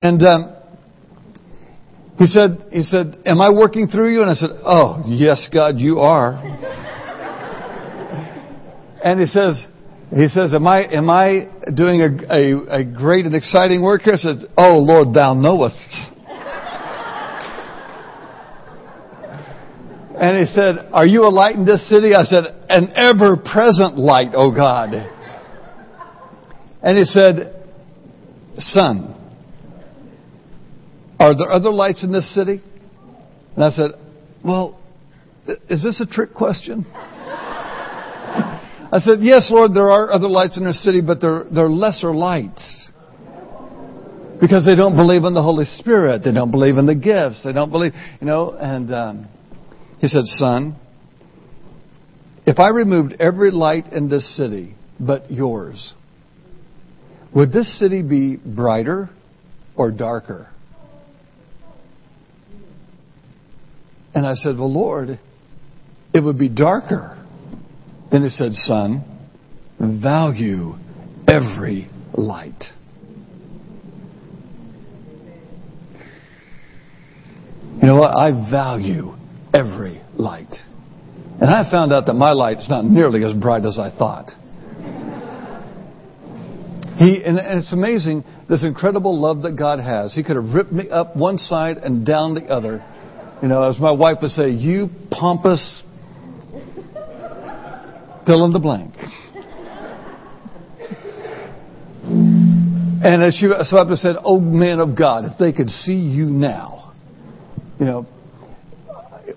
And um, he said, he said, "Am I working through you?" And I said, "Oh, yes, God, you are." and he says, he says, "Am I am I doing a, a, a great and exciting work here?" I said, "Oh, Lord, Thou knowest." And he said, Are you a light in this city? I said, An ever present light, O God. And he said, Son, are there other lights in this city? And I said, Well, is this a trick question? I said, Yes, Lord, there are other lights in this city, but they're, they're lesser lights. Because they don't believe in the Holy Spirit. They don't believe in the gifts. They don't believe, you know, and, um, he said, Son, if I removed every light in this city but yours, would this city be brighter or darker? And I said, Well, Lord, it would be darker. Then he said, Son, value every light. You know what? I value every light. And I found out that my light is not nearly as bright as I thought. He, and, and it's amazing, this incredible love that God has. He could have ripped me up one side and down the other. You know, as my wife would say, you pompous fill in the blank. And as she, so I said, Oh man of God, if they could see you now, you know,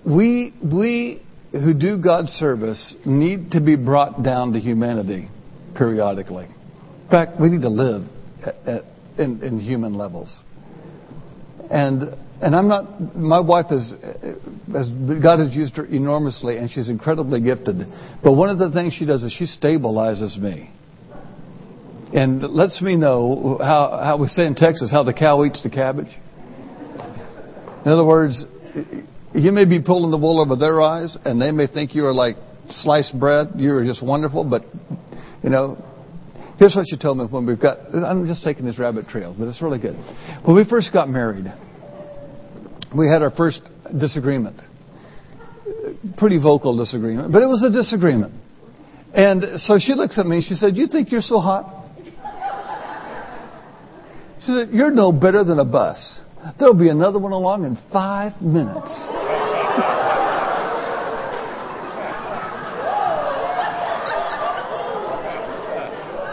we, we who do God's service need to be brought down to humanity periodically. In fact, we need to live at, at, in, in human levels. And and I'm not. My wife is, as God has used her enormously, and she's incredibly gifted. But one of the things she does is she stabilizes me, and lets me know how how we say in Texas how the cow eats the cabbage. In other words, you may be pulling the wool over their eyes, and they may think you are like sliced bread. You are just wonderful, but you know. Here's what she told me when we've got. I'm just taking this rabbit trail, but it's really good. When we first got married, we had our first disagreement. Pretty vocal disagreement, but it was a disagreement. And so she looks at me and she said, You think you're so hot? She said, You're no better than a bus. There'll be another one along in five minutes.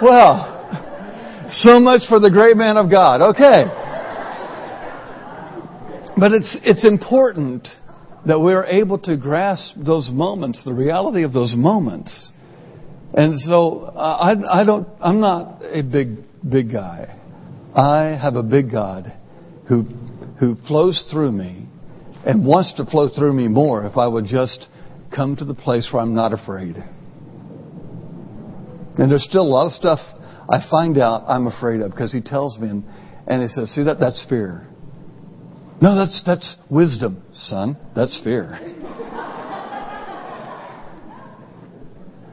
Well, so much for the great man of God. Okay. But it's, it's important that we're able to grasp those moments, the reality of those moments. And so uh, I, I don't, I'm not a big, big guy. I have a big God who, who flows through me and wants to flow through me more if I would just come to the place where I'm not afraid. And there's still a lot of stuff I find out I'm afraid of because he tells me and, and he says, see that, that's fear. No, that's, that's wisdom, son. That's fear.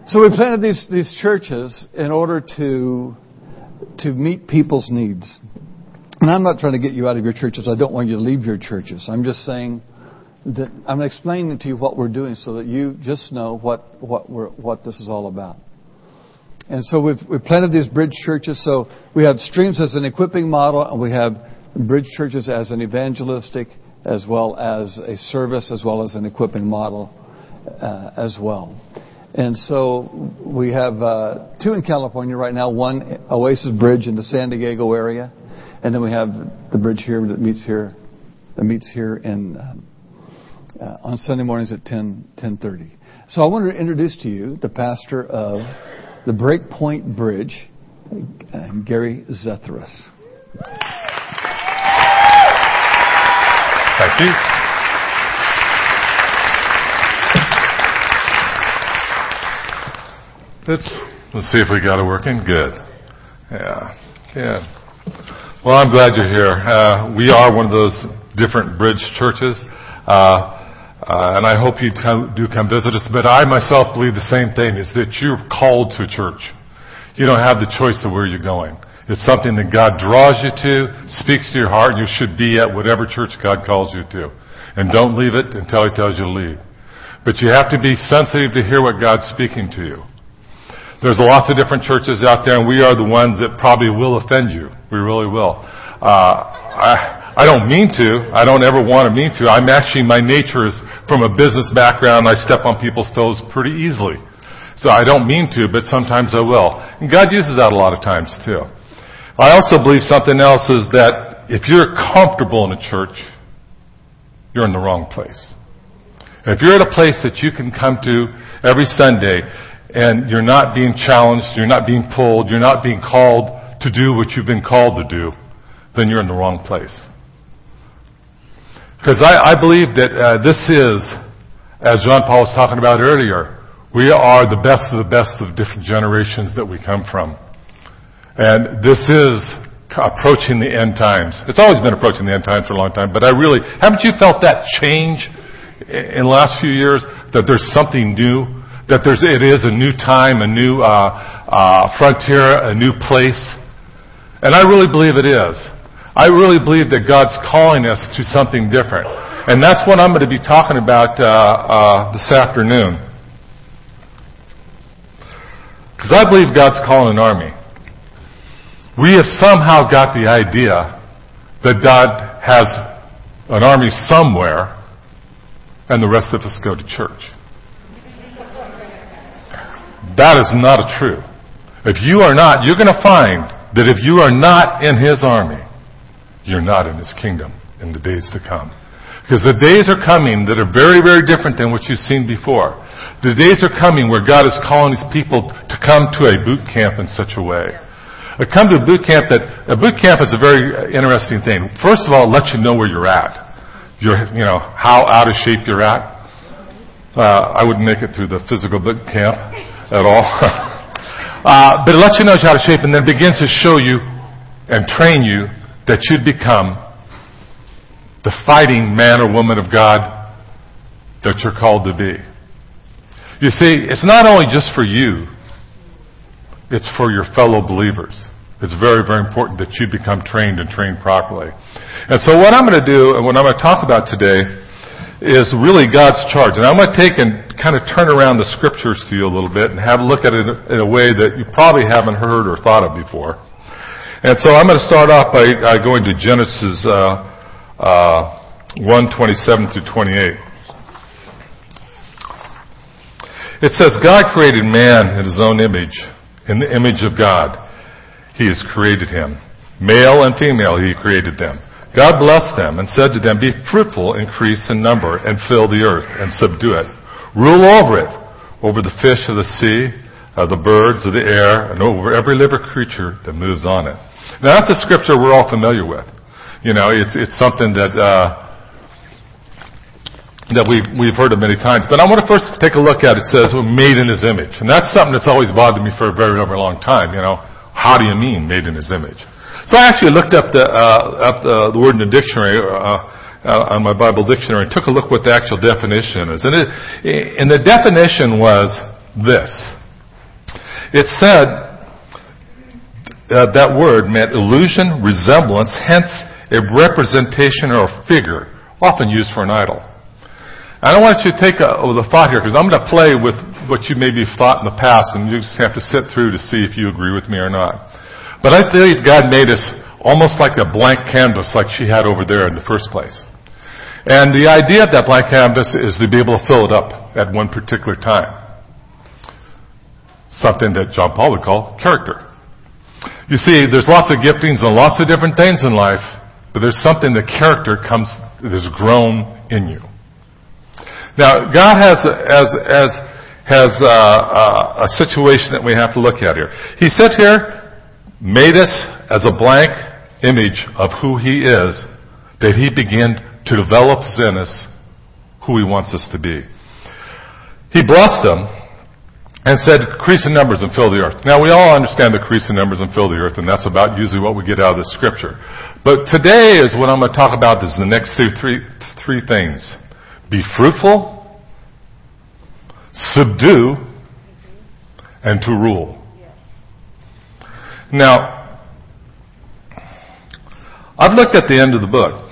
so we planted these, these churches in order to, to meet people's needs. And I'm not trying to get you out of your churches. I don't want you to leave your churches. I'm just saying that I'm explaining to you what we're doing so that you just know what, what, we're, what this is all about. And so we've, we've planted these bridge churches. So we have streams as an equipping model, and we have bridge churches as an evangelistic, as well as a service, as well as an equipping model uh, as well. And so we have uh, two in California right now. One Oasis Bridge in the San Diego area, and then we have the bridge here that meets here, that meets here in uh, on Sunday mornings at 10 10:30. So I want to introduce to you the pastor of the Breakpoint Bridge, uh, Gary Zethras. Thank you. Let's let's see if we got it working. Good. Yeah. Yeah. Well, I'm glad you're here. Uh, we are one of those different bridge churches, uh, uh, and I hope you do come visit us. But I myself believe the same thing: is that you're called to church. You don't have the choice of where you're going. It's something that God draws you to, speaks to your heart, and you should be at whatever church God calls you to. And don't leave it until He tells you to leave. But you have to be sensitive to hear what God's speaking to you. There's lots of different churches out there, and we are the ones that probably will offend you. We really will. Uh, I, I don't mean to. I don't ever want to mean to. I'm actually, my nature is from a business background. I step on people's toes pretty easily. So I don't mean to, but sometimes I will. And God uses that a lot of times too. I also believe something else is that if you're comfortable in a church, you're in the wrong place. If you're at a place that you can come to every Sunday and you're not being challenged, you're not being pulled, you're not being called to do what you've been called to do, then you're in the wrong place. Because I, I, believe that uh, this is, as John Paul was talking about earlier, we are the best of the best of different generations that we come from. And this is approaching the end times. It's always been approaching the end times for a long time, but I really, haven't you felt that change in the last few years? That there's something new? That there's, it is a new time, a new uh, uh, frontier, a new place? And I really believe it is. I really believe that God's calling us to something different. And that's what I'm going to be talking about uh, uh this afternoon. Because I believe God's calling an army. We have somehow got the idea that God has an army somewhere and the rest of us go to church. That is not true. If you are not, you're going to find that if you are not in His army, you're not in His kingdom in the days to come. Because the days are coming that are very, very different than what you've seen before. The days are coming where God is calling His people to come to a boot camp in such a way I come to a boot camp that a boot camp is a very interesting thing. First of all, it lets you know where you're at. You're, you know, how out of shape you're at. Uh, I wouldn't make it through the physical boot camp at all. uh, but it lets you know you're out of shape and then begins to show you and train you that you'd become the fighting man or woman of God that you're called to be. You see, it's not only just for you it's for your fellow believers. It's very, very important that you become trained and trained properly. And so what I'm going to do and what I'm going to talk about today is really God's charge. And I'm going to take and kind of turn around the scriptures to you a little bit and have a look at it in a way that you probably haven't heard or thought of before. And so I'm going to start off by uh, going to Genesis uh, uh, 1, 27 through 28. It says, God created man in his own image. In the image of God, He has created him. Male and female, He created them. God blessed them and said to them, Be fruitful, increase in number, and fill the earth, and subdue it. Rule over it, over the fish of the sea, uh, the birds of the air, and over every living creature that moves on it. Now that's a scripture we're all familiar with. You know, it's, it's something that, uh, that we've, we've heard of many times. But I want to first take a look at it. It says, well, made in his image. And that's something that's always bothered me for a very, very long time. You know, how do you mean made in his image? So I actually looked up the, uh, up the, the word in the dictionary, uh, uh, on my Bible dictionary and took a look what the actual definition is. And, it, and the definition was this. It said uh, that word meant illusion, resemblance, hence a representation or a figure, often used for an idol. I don't want you to take a, the thought here because I'm going to play with what you maybe thought in the past and you just have to sit through to see if you agree with me or not. But I believe God made us almost like a blank canvas like she had over there in the first place. And the idea of that blank canvas is to be able to fill it up at one particular time. Something that John Paul would call character. You see, there's lots of giftings and lots of different things in life, but there's something that character comes, that is grown in you. Now, God has, has, has, has uh, uh, a situation that we have to look at here. He said here, made us as a blank image of who He is, that He began to develop in us who He wants us to be. He blessed them and said, increase in numbers and fill the earth. Now we all understand the increase in numbers and fill the earth, and that's about usually what we get out of the scripture. But today is what I'm going to talk about is the next three, three, three things. Be fruitful, subdue, and to rule. Now, I've looked at the end of the book.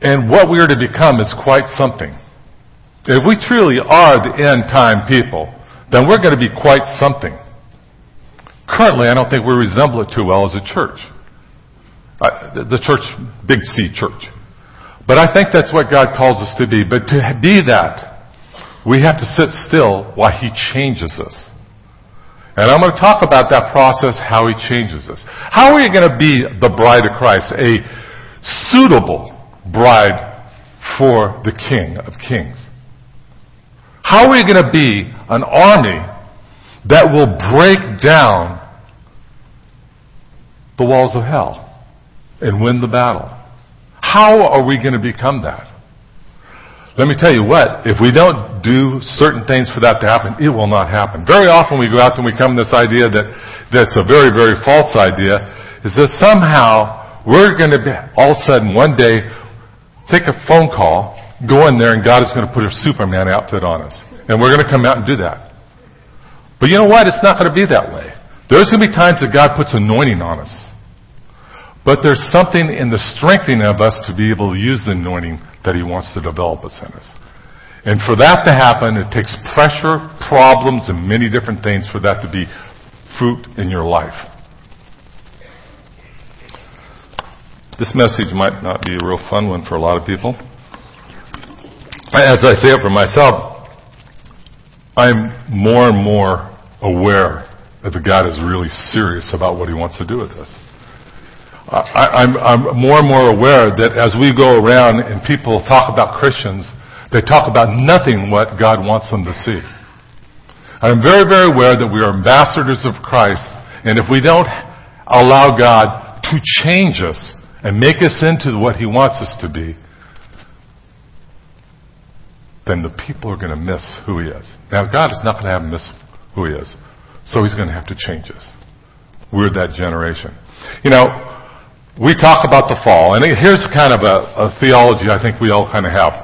And what we are to become is quite something. If we truly are the end time people, then we're going to be quite something. Currently, I don't think we resemble it too well as a church. The church, big C church. But I think that's what God calls us to be. But to be that, we have to sit still while He changes us. And I'm going to talk about that process, how He changes us. How are you going to be the bride of Christ? A suitable bride for the King of Kings. How are we going to be an army that will break down the walls of hell? and win the battle. How are we going to become that? Let me tell you what, if we don't do certain things for that to happen, it will not happen. Very often we go out and we come to this idea that, that's a very, very false idea, is that somehow we're going to be, all of a sudden one day, take a phone call, go in there and God is going to put a Superman outfit on us. And we're going to come out and do that. But you know what? It's not going to be that way. There's going to be times that God puts anointing on us. But there's something in the strengthening of us to be able to use the anointing that He wants to develop us in us. And for that to happen, it takes pressure, problems, and many different things for that to be fruit in your life. This message might not be a real fun one for a lot of people. As I say it for myself, I'm more and more aware that God is really serious about what He wants to do with us. I, am more and more aware that as we go around and people talk about Christians, they talk about nothing what God wants them to see. I'm very, very aware that we are ambassadors of Christ, and if we don't allow God to change us and make us into what He wants us to be, then the people are going to miss who He is. Now, God is not going to have them miss who He is, so He's going to have to change us. We're that generation. You know, we talk about the fall, and here's kind of a, a theology I think we all kind of have.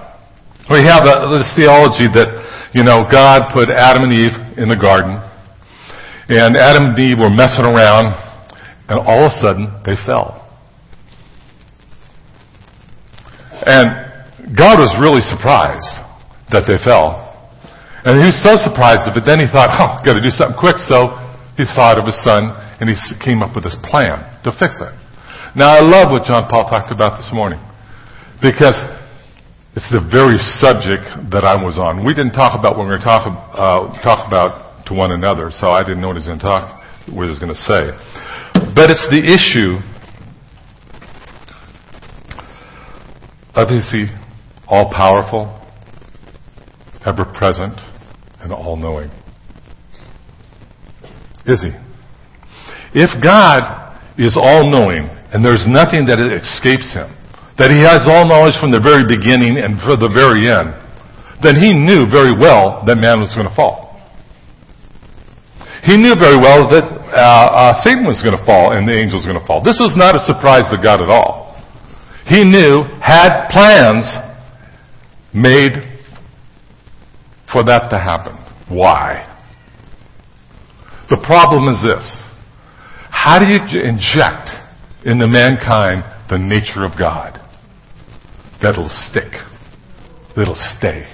We have a, this theology that, you know, God put Adam and Eve in the garden, and Adam and Eve were messing around, and all of a sudden they fell. And God was really surprised that they fell. And he was so surprised it, then he thought, oh, got to do something quick. So he thought of his son, and he came up with this plan to fix it. Now, I love what John Paul talked about this morning because it's the very subject that I was on. We didn't talk about what we were going uh, talk about to one another, so I didn't know what he was going to talk, what he was going to say. But it's the issue of is he all powerful, ever present, and all knowing? Is he? If God is all knowing, and there's nothing that escapes him. That he has all knowledge from the very beginning and for the very end. Then he knew very well that man was going to fall. He knew very well that uh, uh, Satan was going to fall and the angels were going to fall. This was not a surprise to God at all. He knew, had plans made for that to happen. Why? The problem is this. How do you inject into mankind the nature of God that'll stick, that'll stay.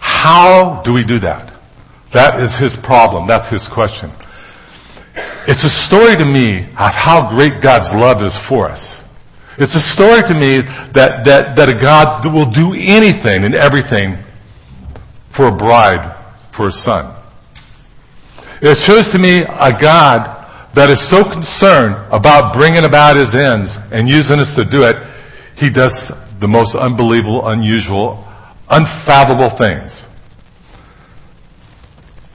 How do we do that? That is his problem. That's his question. It's a story to me of how great God's love is for us. It's a story to me that, that, that a God will do anything and everything for a bride, for a son. It shows to me a God that is so concerned about bringing about his ends and using us to do it, he does the most unbelievable, unusual, unfathomable things.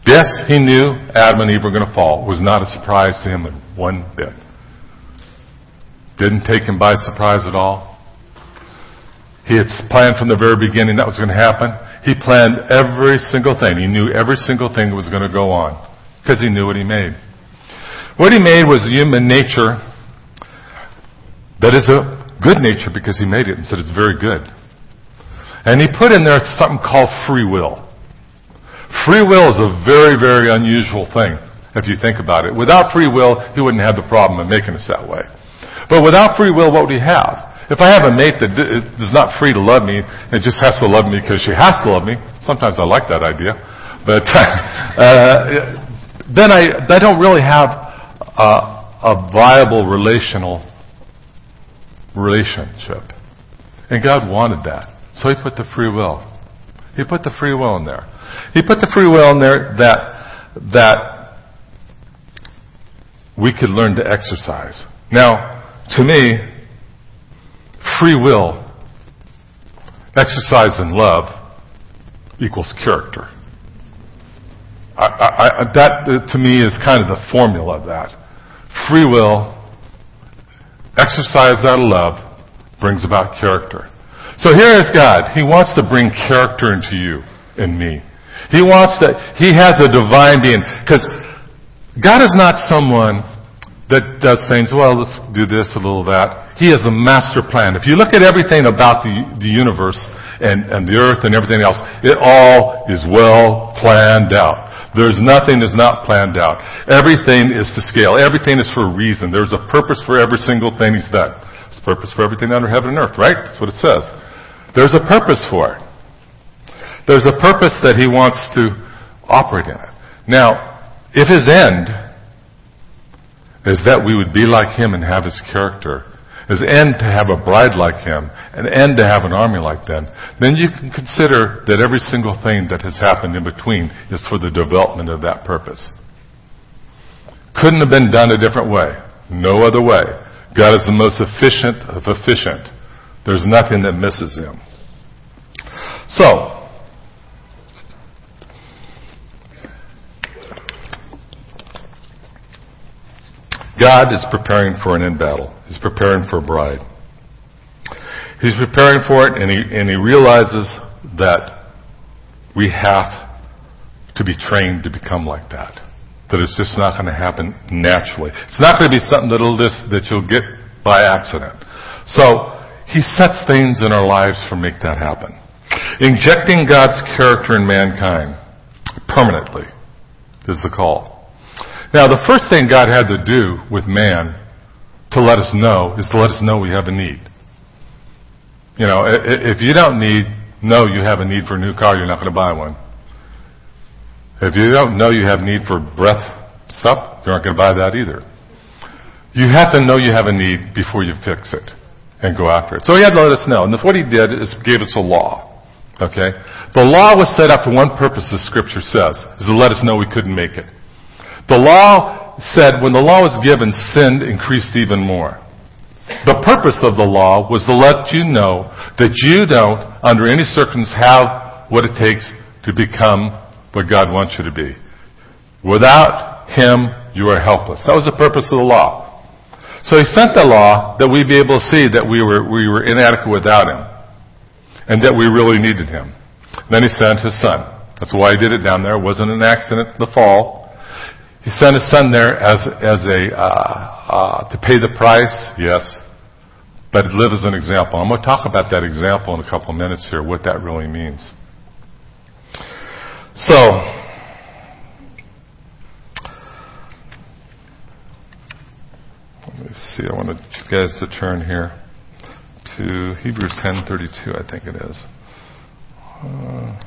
Yes, he knew Adam and Eve were going to fall. It was not a surprise to him in one bit. Didn't take him by surprise at all. He had planned from the very beginning that was going to happen. He planned every single thing. He knew every single thing that was going to go on because he knew what he made. What he made was human nature that is a good nature because he made it and said it's very good. And he put in there something called free will. Free will is a very, very unusual thing. if you think about it. Without free will, he wouldn't have the problem of making us that way. But without free will, what would he have? If I have a mate that is not free to love me and just has to love me because she has to love me, sometimes I like that idea, but uh, then I, I don't really have a, a viable relational relationship. And God wanted that. So He put the free will. He put the free will in there. He put the free will in there that, that we could learn to exercise. Now, to me, free will, exercise in love, equals character. I, I, that, uh, to me, is kind of the formula of that. Free will, exercise out of love, brings about character. So here is God. He wants to bring character into you and me. He wants that, He has a divine being. Because God is not someone that does things, well, let's do this, a little that. He has a master plan. If you look at everything about the, the universe and, and the earth and everything else, it all is well planned out. There's nothing that's not planned out. Everything is to scale. Everything is for a reason. There's a purpose for every single thing he's done. There's a purpose for everything under heaven and earth, right? That's what it says. There's a purpose for it. There's a purpose that he wants to operate in it. Now, if his end is that we would be like him and have his character, his end to have a bride like him, an end to have an army like them, then you can consider that every single thing that has happened in between is for the development of that purpose. Couldn't have been done a different way. No other way. God is the most efficient of efficient. There's nothing that misses him. So, God is preparing for an end battle. He's preparing for a bride. He's preparing for it and he, and he realizes that we have to be trained to become like that. That it's just not going to happen naturally. It's not going to be something that'll just, that you'll get by accident. So, he sets things in our lives to make that happen. Injecting God's character in mankind permanently is the call. Now, the first thing God had to do with man to let us know is to let us know we have a need. You know, if you don't need, know you have a need for a new car, you're not going to buy one. If you don't know you have need for breath stuff, you're not going to buy that either. You have to know you have a need before you fix it and go after it. So he had to let us know. And what he did is gave us a law. Okay? The law was set up for one purpose, the scripture says, is to let us know we couldn't make it. The law said when the law was given, sin increased even more. The purpose of the law was to let you know that you don't, under any circumstance, have what it takes to become what God wants you to be. Without Him, you are helpless. That was the purpose of the law. So he sent the law that we'd be able to see that we were, we were inadequate without him. And that we really needed him. Then he sent his son. That's why he did it down there. It wasn't an accident, the fall. He sent his son there as, as a, uh, uh, to pay the price, yes. But live as an example. I'm going to talk about that example in a couple of minutes here, what that really means. So, let me see. I want you guys to turn here to Hebrews 10:32. I think it is. Uh,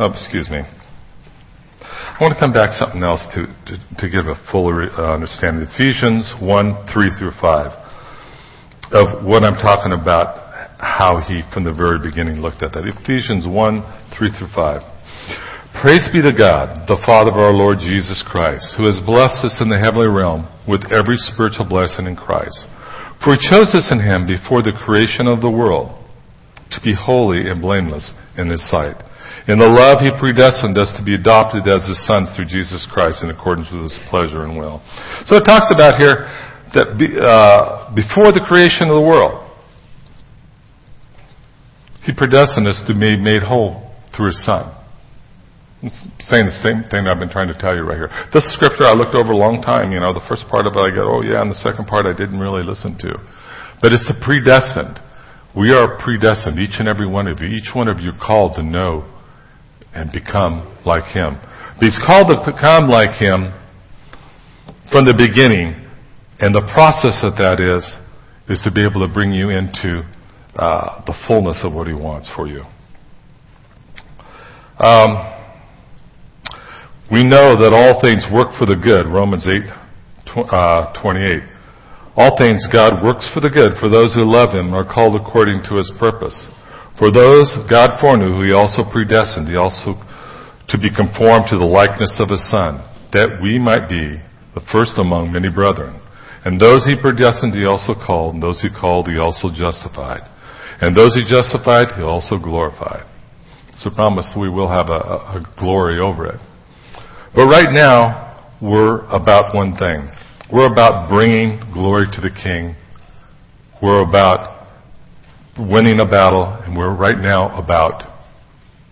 oh, excuse me. I want to come back to something else to, to, to give a fuller uh, understanding. Ephesians 1, 3 through 5 of what I'm talking about how he, from the very beginning, looked at that. Ephesians 1 3 through 5. Praise be to God, the Father of our Lord Jesus Christ, who has blessed us in the heavenly realm with every spiritual blessing in Christ. For he chose us in him before the creation of the world to be holy and blameless in his sight. In the love he predestined us to be adopted as his sons through Jesus Christ in accordance with his pleasure and will. So it talks about here that be, uh, before the creation of the world, he predestined us to be made whole through His Son. It's saying the same thing I've been trying to tell you right here. This scripture I looked over a long time. You know, the first part of it I go, oh yeah, and the second part I didn't really listen to. But it's the predestined. We are predestined, each and every one of you. Each one of you called to know and become like Him. He's called to become like Him from the beginning. And the process of that is, is to be able to bring you into uh, the fullness of what He wants for you. Um, we know that all things work for the good, Romans 8, uh, 28. All things God works for the good for those who love Him are called according to His purpose. For those God foreknew, who He also predestined, He also to be conformed to the likeness of His Son, that we might be the first among many brethren. And those He predestined, He also called, and those He called, He also justified. And those He justified, He also glorified. It's a promise we will have a, a glory over it. But right now, we're about one thing. We're about bringing glory to the King. We're about winning a battle, and we're right now about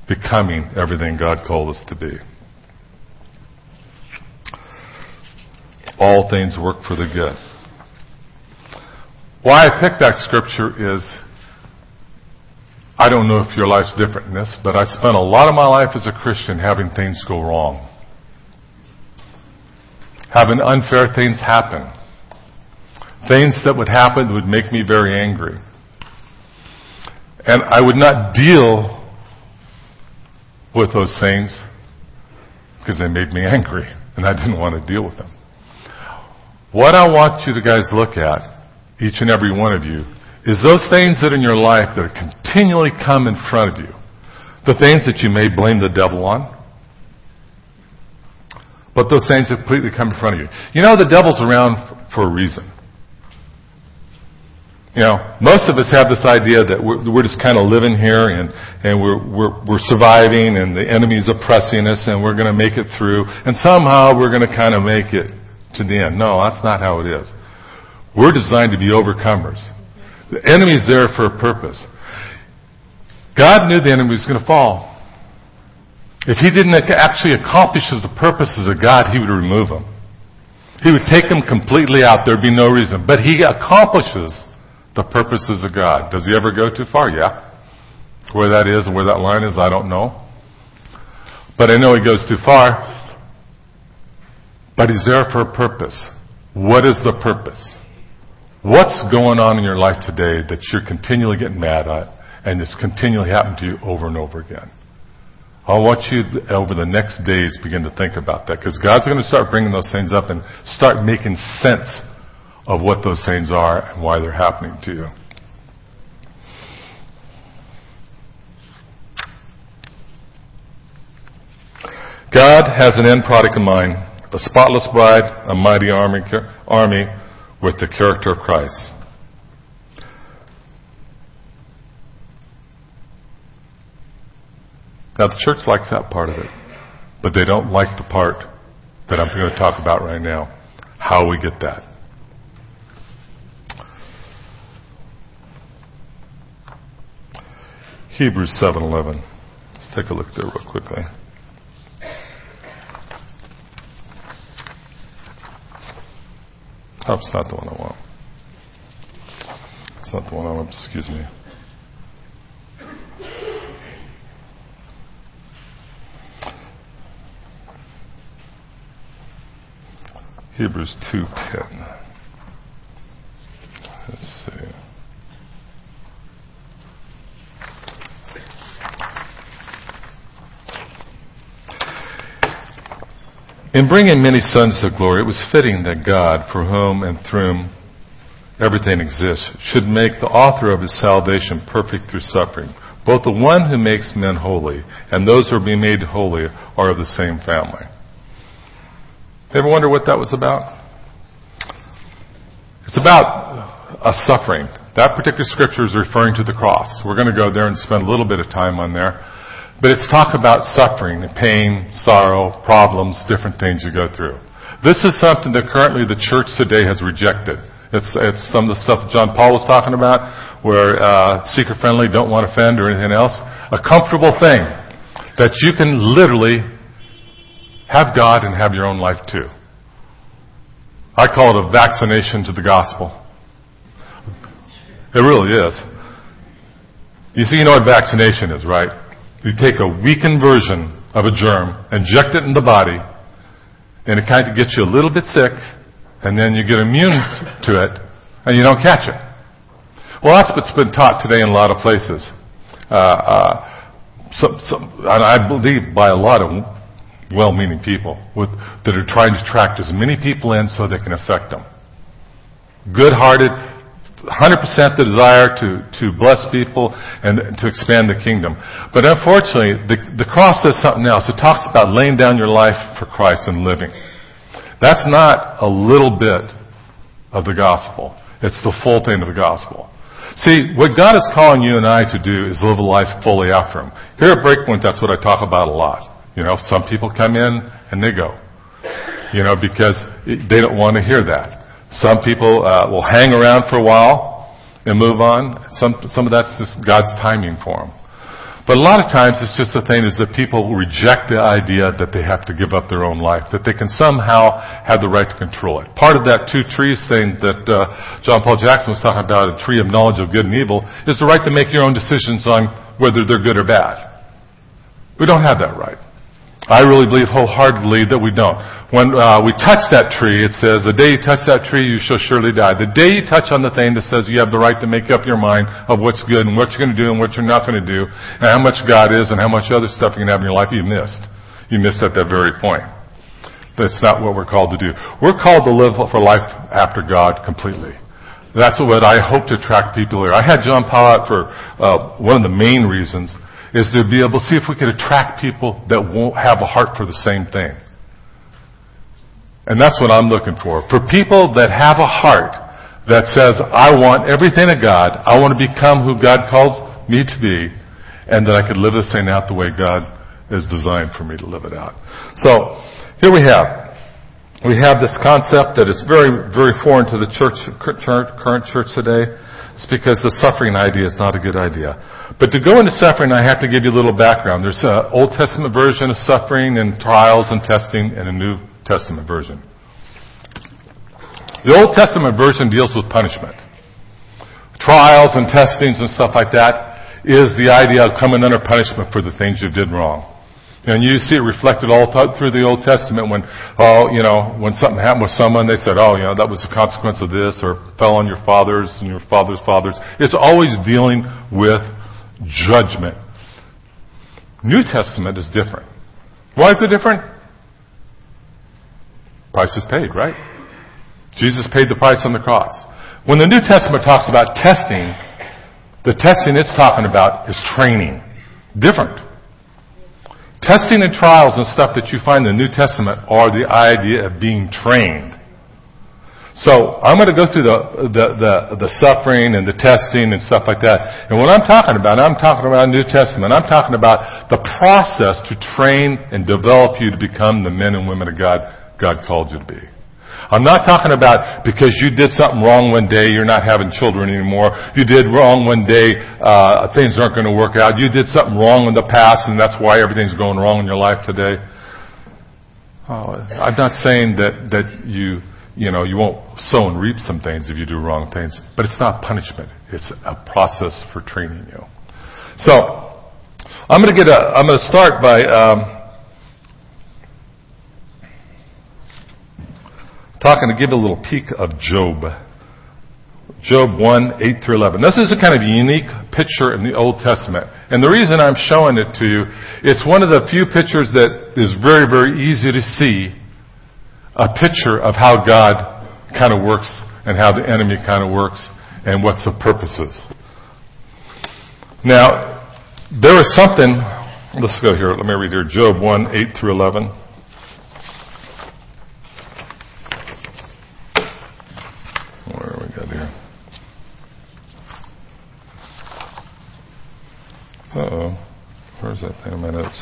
becoming everything God called us to be. All things work for the good. Why I picked that scripture is I don't know if your life's different in this, but I spent a lot of my life as a Christian having things go wrong having unfair things happen. Things that would happen that would make me very angry. And I would not deal with those things because they made me angry and I didn't want to deal with them. What I want you to guys look at, each and every one of you, is those things that in your life that continually come in front of you. The things that you may blame the devil on. But those things have completely come in front of you. You know, the devil's around for a reason. You know, most of us have this idea that we're, we're just kind of living here and, and we're, we're, we're surviving and the enemy's oppressing us and we're going to make it through and somehow we're going to kind of make it to the end. No, that's not how it is. We're designed to be overcomers. The enemy's there for a purpose. God knew the enemy was going to fall. If he didn't actually accomplish the purposes of God, he would remove them. He would take them completely out. There'd be no reason. But he accomplishes the purposes of God. Does he ever go too far? Yeah. Where that is and where that line is, I don't know. But I know he goes too far. But he's there for a purpose. What is the purpose? What's going on in your life today that you're continually getting mad at and it's continually happening to you over and over again? I want you over the next days begin to think about that because God's going to start bringing those things up and start making sense of what those things are and why they're happening to you. God has an end product in mind, a spotless bride, a mighty army, army with the character of Christ. Now, the church likes that part of it, but they don't like the part that I'm going to talk about right now how we get that. Hebrews 7:11. Let's take a look there real quickly. That's not the one I want. It's not the one I want. Excuse me. Hebrews 2:10. Let's see. In bringing many sons to glory, it was fitting that God, for whom and through whom everything exists, should make the author of his salvation perfect through suffering. Both the one who makes men holy and those who are being made holy are of the same family. Ever wonder what that was about? It's about a suffering. That particular scripture is referring to the cross. We're going to go there and spend a little bit of time on there. But it's talk about suffering, pain, sorrow, problems, different things you go through. This is something that currently the church today has rejected. It's, it's some of the stuff that John Paul was talking about, where uh, seeker friendly, don't want to offend or anything else. A comfortable thing that you can literally have God and have your own life too. I call it a vaccination to the gospel. It really is. You see, you know what vaccination is, right? You take a weakened version of a germ, inject it in the body, and it kind of gets you a little bit sick, and then you get immune to it, and you don't catch it. Well, that's what's been taught today in a lot of places. Uh, uh, some, some, and I believe by a lot of well-meaning people with, that are trying to attract as many people in so they can affect them. Good-hearted, 100% the desire to, to bless people and to expand the kingdom. But unfortunately, the, the cross says something else. It talks about laying down your life for Christ and living. That's not a little bit of the gospel. It's the full thing of the gospel. See, what God is calling you and I to do is live a life fully after Him. Here at Breakpoint, that's what I talk about a lot. You know, some people come in and they go. You know, because they don't want to hear that. Some people uh, will hang around for a while and move on. Some, some of that's just God's timing for them. But a lot of times it's just the thing is that people reject the idea that they have to give up their own life, that they can somehow have the right to control it. Part of that two trees thing that uh, John Paul Jackson was talking about, a tree of knowledge of good and evil, is the right to make your own decisions on whether they're good or bad. We don't have that right. I really believe wholeheartedly that we don't. When uh, we touch that tree, it says, the day you touch that tree, you shall surely die. The day you touch on the thing that says you have the right to make up your mind of what's good and what you're going to do and what you're not going to do, and how much God is and how much other stuff you can have in your life, you missed. You missed at that very point. That's not what we're called to do. We're called to live for life after God completely. That's what I hope to attract people here. I had John Paul out for uh, one of the main reasons is to be able to see if we could attract people that won't have a heart for the same thing. And that's what I'm looking for. For people that have a heart that says, I want everything of God, I want to become who God calls me to be, and that I could live this thing out the way God is designed for me to live it out. So, here we have. We have this concept that is very, very foreign to the church, current church today. It's because the suffering idea is not a good idea. But to go into suffering, I have to give you a little background. There's an Old Testament version of suffering and trials and testing and a New Testament version. The Old Testament version deals with punishment. Trials and testings and stuff like that is the idea of coming under punishment for the things you did wrong. And you see it reflected all through the Old Testament when, oh, you know, when something happened with someone, they said, oh, you know, that was the consequence of this, or fell on your fathers and your father's fathers. It's always dealing with judgment. New Testament is different. Why is it different? Price is paid, right? Jesus paid the price on the cross. When the New Testament talks about testing, the testing it's talking about is training. Different. Testing and trials and stuff that you find in the New Testament are the idea of being trained. So I'm going to go through the, the, the, the, suffering and the testing and stuff like that. And what I'm talking about, I'm talking about New Testament. I'm talking about the process to train and develop you to become the men and women of God God called you to be. I'm not talking about because you did something wrong one day, you're not having children anymore. You did wrong one day, uh, things aren't going to work out. You did something wrong in the past, and that's why everything's going wrong in your life today. Oh, I'm not saying that that you you know you won't sow and reap some things if you do wrong things, but it's not punishment. It's a process for training you. So I'm going to get a. I'm going to start by. Um, talking to give a little peek of Job. Job 1, 8 through 11. This is a kind of unique picture in the Old Testament. And the reason I'm showing it to you, it's one of the few pictures that is very, very easy to see a picture of how God kind of works and how the enemy kind of works and what's the purposes. Now, there is something, let's go here, let me read here, Job 1, 8 through 11. Thing in my notes?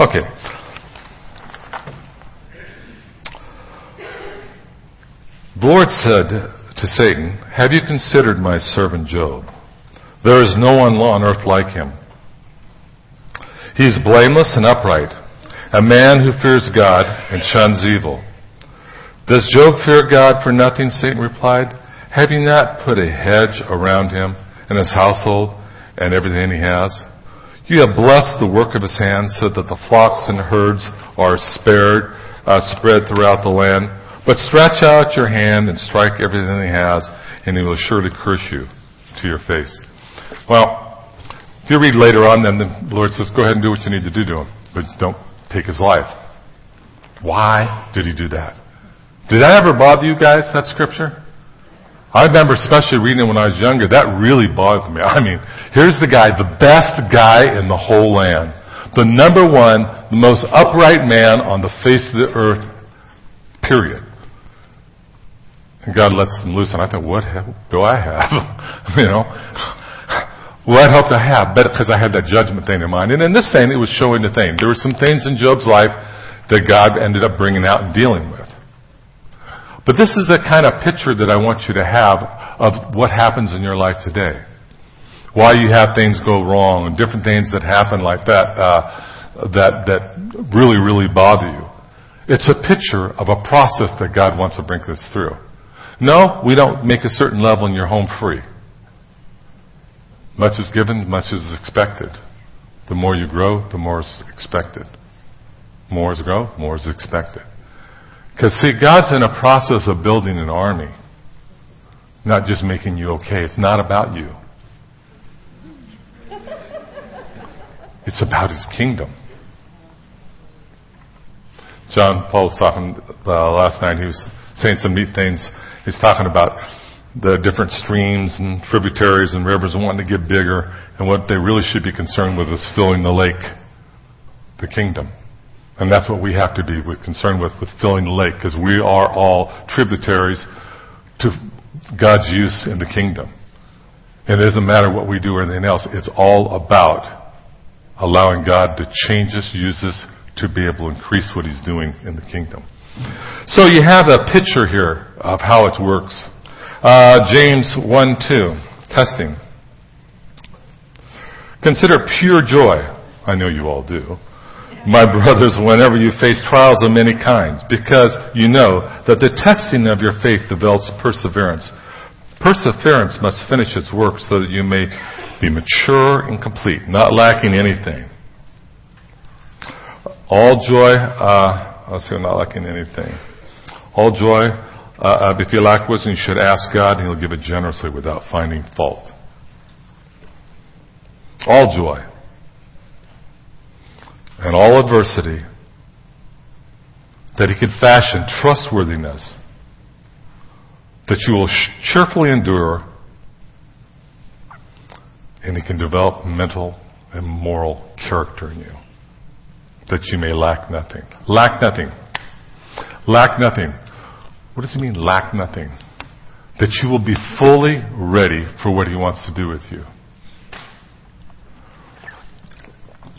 Okay. The Lord said to Satan, Have you considered my servant Job? There is no one on earth like him. He is blameless and upright, a man who fears God and shuns evil. Does Job fear God for nothing? Satan replied. Have you not put a hedge around him and his household and everything he has? You have blessed the work of his hands so that the flocks and herds are spared, uh, spread throughout the land. But stretch out your hand and strike everything he has, and he will surely curse you to your face. Well, if you read later on, then the Lord says, go ahead and do what you need to do to him, but don't take his life. Why did he do that? Did that ever bother you guys, that scripture? I remember especially reading it when I was younger. That really bothered me. I mean, here's the guy, the best guy in the whole land. The number one, the most upright man on the face of the earth, period. And God lets them loose, and I thought, what help do I have? you know? What hope do I have? But because I had that judgment thing in mind. And in this thing, it was showing the thing. There were some things in Job's life that God ended up bringing out and dealing with. But this is a kind of picture that I want you to have of what happens in your life today. Why you have things go wrong and different things that happen like that, uh, that, that really, really bother you. It's a picture of a process that God wants to bring us through. No, we don't make a certain level in your home free. Much is given, much is expected. The more you grow, the more is expected. More is grow, more is expected. Because, see, God's in a process of building an army, not just making you okay. It's not about you, it's about His kingdom. John Paul was talking uh, last night. He was saying some neat things. He's talking about the different streams and tributaries and rivers wanting to get bigger, and what they really should be concerned with is filling the lake, the kingdom. And that's what we have to be concerned with, with filling the lake, because we are all tributaries to God's use in the kingdom. And it doesn't matter what we do or anything else. It's all about allowing God to change us, use us to be able to increase what He's doing in the kingdom. So you have a picture here of how it works. Uh, James 1 2, testing. Consider pure joy. I know you all do my brothers, whenever you face trials of many kinds, because you know that the testing of your faith develops perseverance. Perseverance must finish its work so that you may be mature and complete, not lacking anything. All joy, uh, I'll say not lacking anything. All joy, uh, uh, if you lack wisdom, you should ask God, and He'll give it generously without finding fault. All joy and all adversity, that he can fashion trustworthiness that you will cheerfully endure, and he can develop mental and moral character in you, that you may lack nothing. Lack nothing. Lack nothing. What does he mean, lack nothing? That you will be fully ready for what he wants to do with you.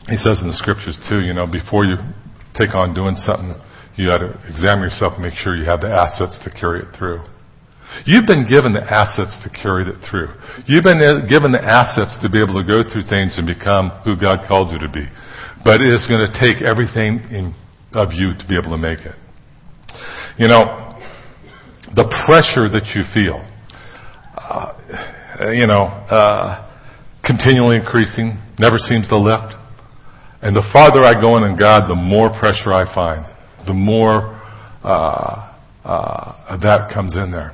He says in the scriptures too, you know, before you take on doing something, you got to examine yourself and make sure you have the assets to carry it through. You've been given the assets to carry it through. You've been given the assets to be able to go through things and become who God called you to be. But it is going to take everything in, of you to be able to make it. You know, the pressure that you feel, uh, you know, uh, continually increasing, never seems to lift. And the farther I go in in God, the more pressure I find, the more uh, uh, that comes in there.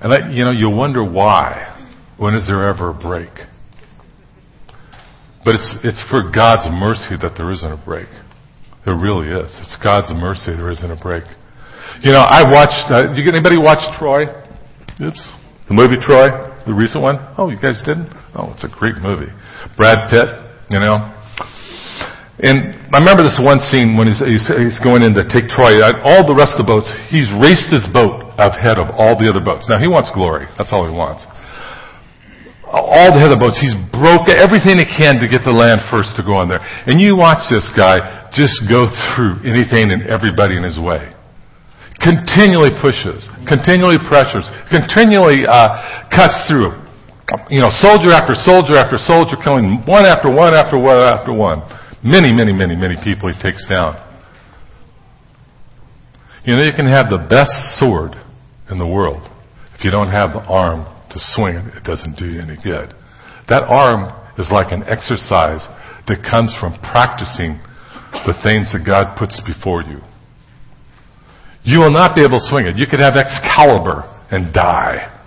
And I, you know, you wonder why. When is there ever a break? But it's it's for God's mercy that there isn't a break. There really is. It's God's mercy there isn't a break. You know, I watched. Uh, did anybody watch Troy? Oops, the movie Troy, the recent one. Oh, you guys didn't? Oh, it's a great movie. Brad Pitt. You know, and I remember this one scene when he's, he's, he's going in to take Troy. All the rest of the boats, he's raced his boat ahead of all the other boats. Now he wants glory. That's all he wants. All the other boats, he's broke everything he can to get the land first to go on there. And you watch this guy just go through anything and everybody in his way. Continually pushes, continually pressures, continually uh, cuts through. You know, soldier after soldier after soldier, killing one after one after one after one. Many, many, many, many people he takes down. You know, you can have the best sword in the world. If you don't have the arm to swing it, it doesn't do you any good. That arm is like an exercise that comes from practicing the things that God puts before you. You will not be able to swing it. You could have Excalibur and die.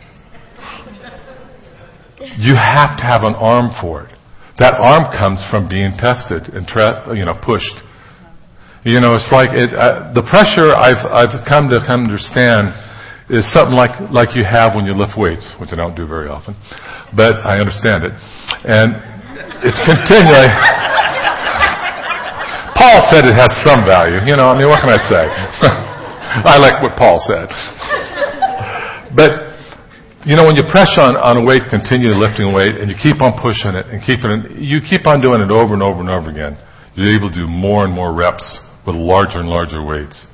You have to have an arm for it. That arm comes from being tested and tra- you know pushed. You know, it's like it, uh, the pressure I've I've come to understand is something like like you have when you lift weights, which I don't do very often, but I understand it, and it's continually. Paul said it has some value. You know, I mean, what can I say? I like what Paul said. But, you know, when you press on, on a weight, continue lifting weight, and you keep on pushing it and keeping it, you keep on doing it over and over and over again, you're able to do more and more reps with larger and larger weights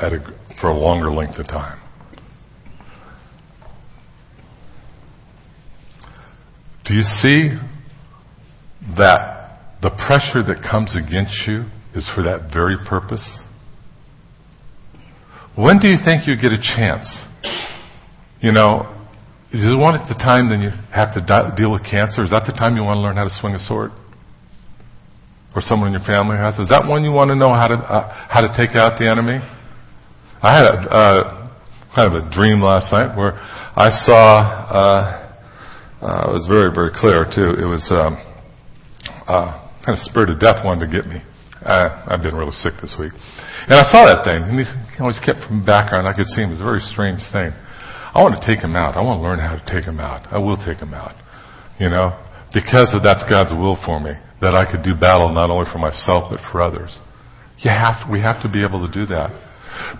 at a, for a longer length of time. Do you see that the pressure that comes against you is for that very purpose? When do you think you get a chance? You know, is it one at the time then you have to di- deal with cancer? Is that the time you want to learn how to swing a sword? Or someone in your family has? Is that one you want to know how to uh, how to take out the enemy? I had a uh, kind of a dream last night where I saw. Uh, uh, it was very very clear too. It was um, uh, kind of spirit of death wanted to get me. Uh, I've been really sick this week. And I saw that thing, and he always kept from the background. I could see him. It was a very strange thing. I want to take him out. I want to learn how to take him out. I will take him out. You know, because of that's God's will for me, that I could do battle not only for myself but for others. You have, we have to be able to do that.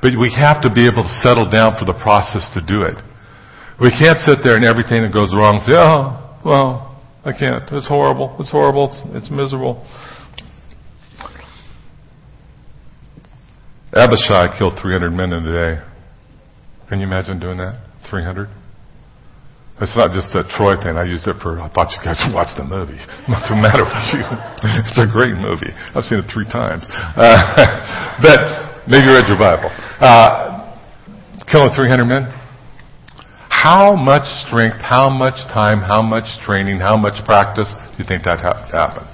But we have to be able to settle down for the process to do it. We can't sit there and everything that goes wrong say, oh, well, I can't. It's horrible. It's horrible. It's, it's miserable. Abishai killed 300 men in a day. Can you imagine doing that? 300? It's not just a Troy thing. I used it for, I thought you guys watched the movie. What's the matter with you? It's a great movie. I've seen it three times. Uh, but maybe you read your Bible. Uh, killing 300 men? How much strength, how much time, how much training, how much practice do you think that ha- happened?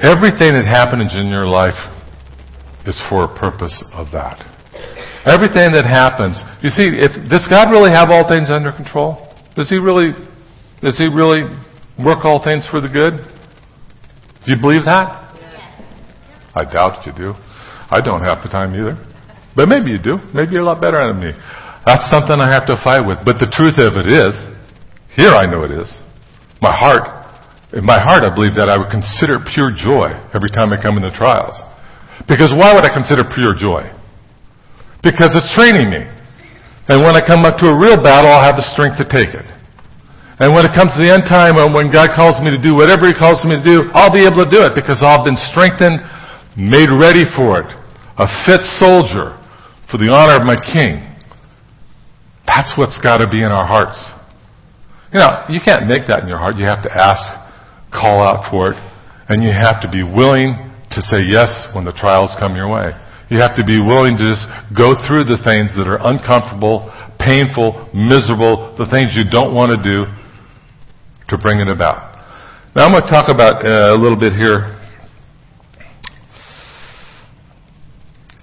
Everything that happens in your life is for a purpose of that. Everything that happens, you see, if does God really have all things under control? Does He really, does He really work all things for the good? Do you believe that? I doubt you do. I don't half the time either. But maybe you do. Maybe you're a lot better than me. That's something I have to fight with. But the truth of it is, here I know it is. My heart, in my heart I believe that I would consider pure joy every time I come into trials. Because why would I consider pure joy? Because it's training me. And when I come up to a real battle, I'll have the strength to take it. And when it comes to the end time, uh, when God calls me to do whatever He calls me to do, I'll be able to do it because I've been strengthened, made ready for it. A fit soldier for the honor of my King. That's what's got to be in our hearts. You know, you can't make that in your heart. You have to ask, call out for it, and you have to be willing to say yes when the trials come your way. You have to be willing to just go through the things that are uncomfortable, painful, miserable, the things you don't want to do to bring it about. Now I'm going to talk about uh, a little bit here.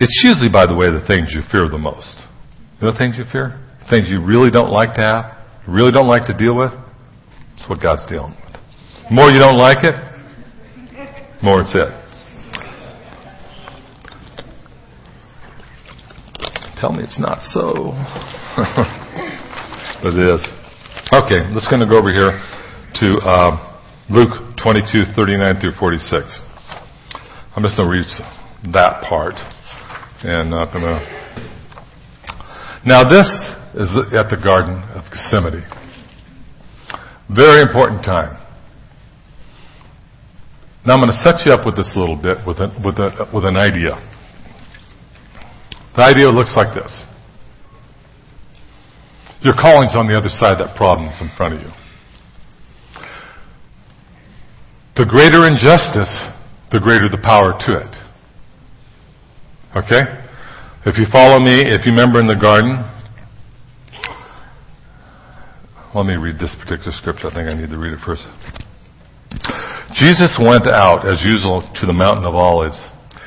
It's usually, by the way, the things you fear the most. You know the things you fear? Things you really don't like to have, really don't like to deal with. It's what God's dealing with. The more you don't like it, more it's it. Tell me it's not so. but it is. Okay, let's going to go over here to uh, Luke 22, 39 through 46. I'm just going to read that part. And I'm going to. Now, this is at the Garden of Gethsemane. Very important time. Now, I'm going to set you up with this a little bit with, a, with, a, with an idea. The idea looks like this. Your calling's on the other side of that problem that's in front of you. The greater injustice, the greater the power to it. Okay? If you follow me, if you remember in the garden, let me read this particular scripture. I think I need to read it first. Jesus went out, as usual, to the mountain of olives,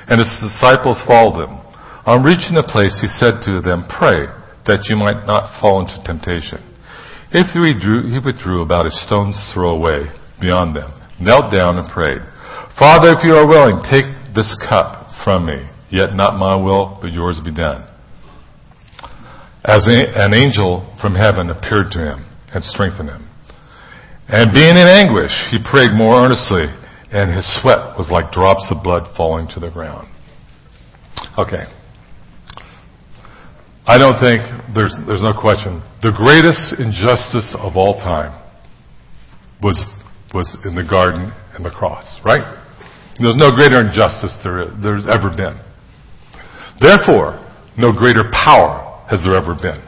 and his disciples followed him. On reaching the place, he said to them, Pray that you might not fall into temptation. If he withdrew, he withdrew about a stone's throw away beyond them, knelt down and prayed, Father, if you are willing, take this cup from me, yet not my will, but yours be done. As an angel from heaven appeared to him and strengthened him. And being in anguish, he prayed more earnestly, and his sweat was like drops of blood falling to the ground. Okay. I don't think there's, there's no question. The greatest injustice of all time was, was in the garden and the cross, right? There's no greater injustice there, there's ever been. Therefore, no greater power has there ever been.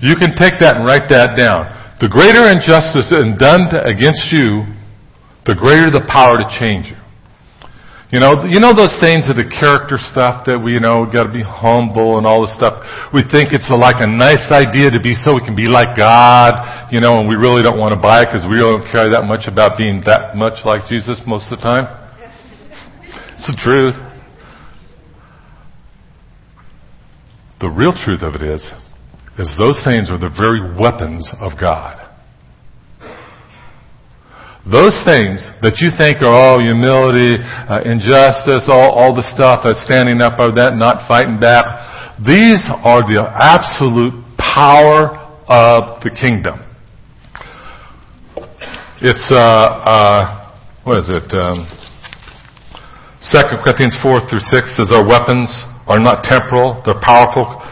You can take that and write that down. The greater injustice done against you, the greater the power to change you. You know, you know those things of the character stuff that we, you know, got to be humble and all this stuff. We think it's a, like a nice idea to be so we can be like God, you know, and we really don't want to buy it because we really don't care that much about being that much like Jesus most of the time. It's the truth. The real truth of it is, is those things are the very weapons of God. Those things that you think are all humility, uh, injustice, all, all the stuff that's standing up or that, not fighting back, these are the absolute power of the kingdom. It's, uh, uh, what is it? Um, 2 Corinthians 4 through 6 says, Our weapons are not temporal, they're powerful,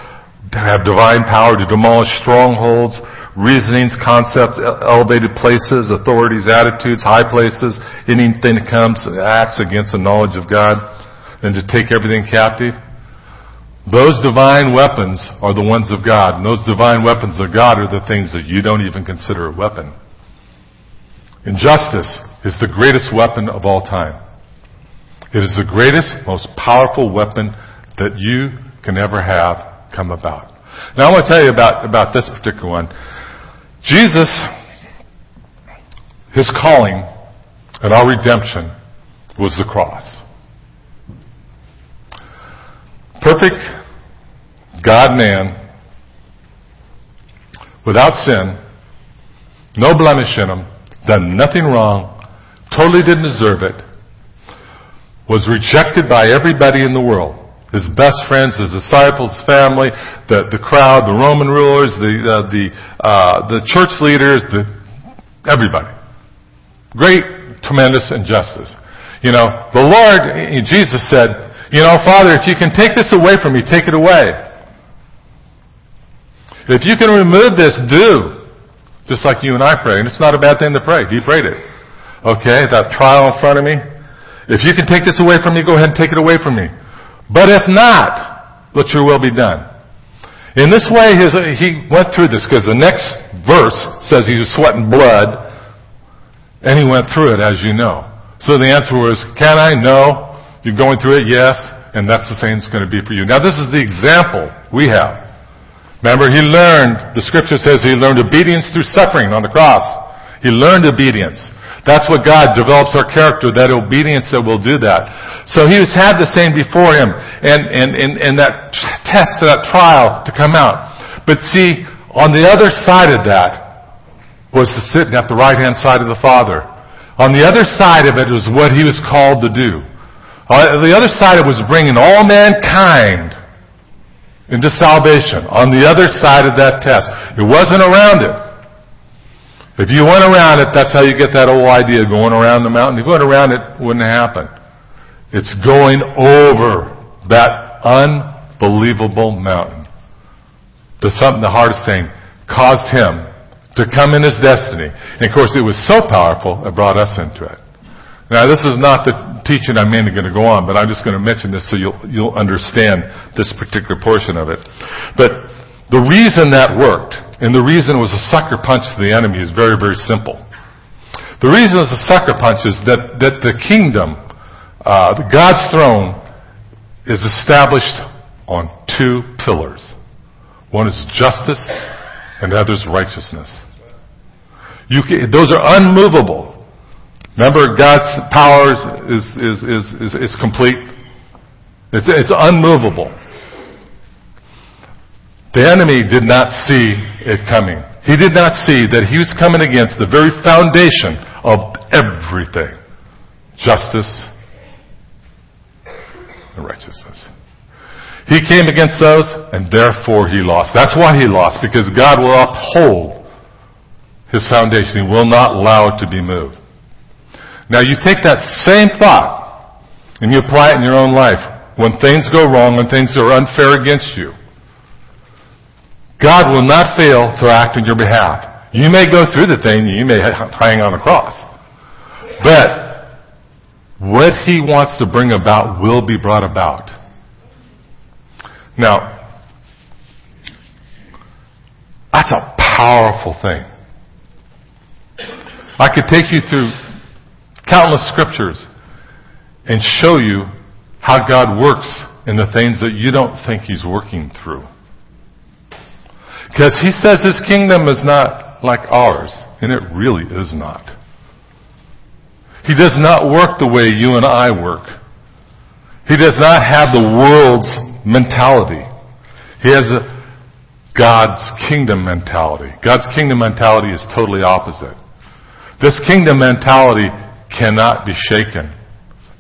have divine power to demolish strongholds reasonings, concepts, elevated places, authorities, attitudes, high places, anything that comes, acts against the knowledge of God, and to take everything captive. Those divine weapons are the ones of God, and those divine weapons of God are the things that you don't even consider a weapon. Injustice is the greatest weapon of all time. It is the greatest, most powerful weapon that you can ever have come about. Now I want to tell you about, about this particular one. Jesus, his calling and our redemption was the cross. Perfect God man, without sin, no blemish in him, done nothing wrong, totally didn't deserve it, was rejected by everybody in the world his best friends, his disciples, family, the, the crowd, the Roman rulers, the, uh, the, uh, the church leaders, the, everybody. Great, tremendous injustice. You know, the Lord, Jesus said, you know, Father, if you can take this away from me, take it away. If you can remove this, do. Just like you and I pray. And it's not a bad thing to pray. He prayed it. Okay, that trial in front of me. If you can take this away from me, go ahead and take it away from me. But if not, let your will be done. In this way, his, he went through this because the next verse says he was sweating blood, and he went through it, as you know. So the answer was, can I? No. You're going through it? Yes. And that's the same it's going to be for you. Now this is the example we have. Remember, he learned, the scripture says he learned obedience through suffering on the cross. He learned obedience. That's what God develops our character, that obedience that will do that. So he has had the same before him and, and, and, and that test, that trial to come out. But see, on the other side of that was to sit at the right hand side of the Father. On the other side of it was what he was called to do. On the other side it was bringing all mankind into salvation. On the other side of that test. It wasn't around it. If you went around it, that's how you get that old idea going around the mountain. If you went around it, it wouldn't happen. It's going over that unbelievable mountain. The something, the hardest thing, caused him to come in his destiny. And of course, it was so powerful, it brought us into it. Now, this is not the teaching I'm mainly going to go on, but I'm just going to mention this so you'll, you'll understand this particular portion of it. But the reason that worked and the reason it was a sucker punch to the enemy is very, very simple. The reason it was a sucker punch is that, that the kingdom, uh, God's throne, is established on two pillars. One is justice and the other is righteousness. You can, those are unmovable. Remember, God's power is, is, is, is, is complete. It's, it's unmovable. The enemy did not see it coming. He did not see that he was coming against the very foundation of everything. Justice and righteousness. He came against those, and therefore he lost. That's why he lost, because God will uphold his foundation. He will not allow it to be moved. Now you take that same thought and you apply it in your own life. When things go wrong, when things are unfair against you, God will not fail to act on your behalf. You may go through the thing, you may hang on a cross. But what he wants to bring about will be brought about. Now, that's a powerful thing. I could take you through countless scriptures and show you how God works in the things that you don't think He's working through. Because He says His kingdom is not like ours, and it really is not. He does not work the way you and I work. He does not have the world's mentality. He has a God's kingdom mentality. God's kingdom mentality is totally opposite. This kingdom mentality cannot be shaken,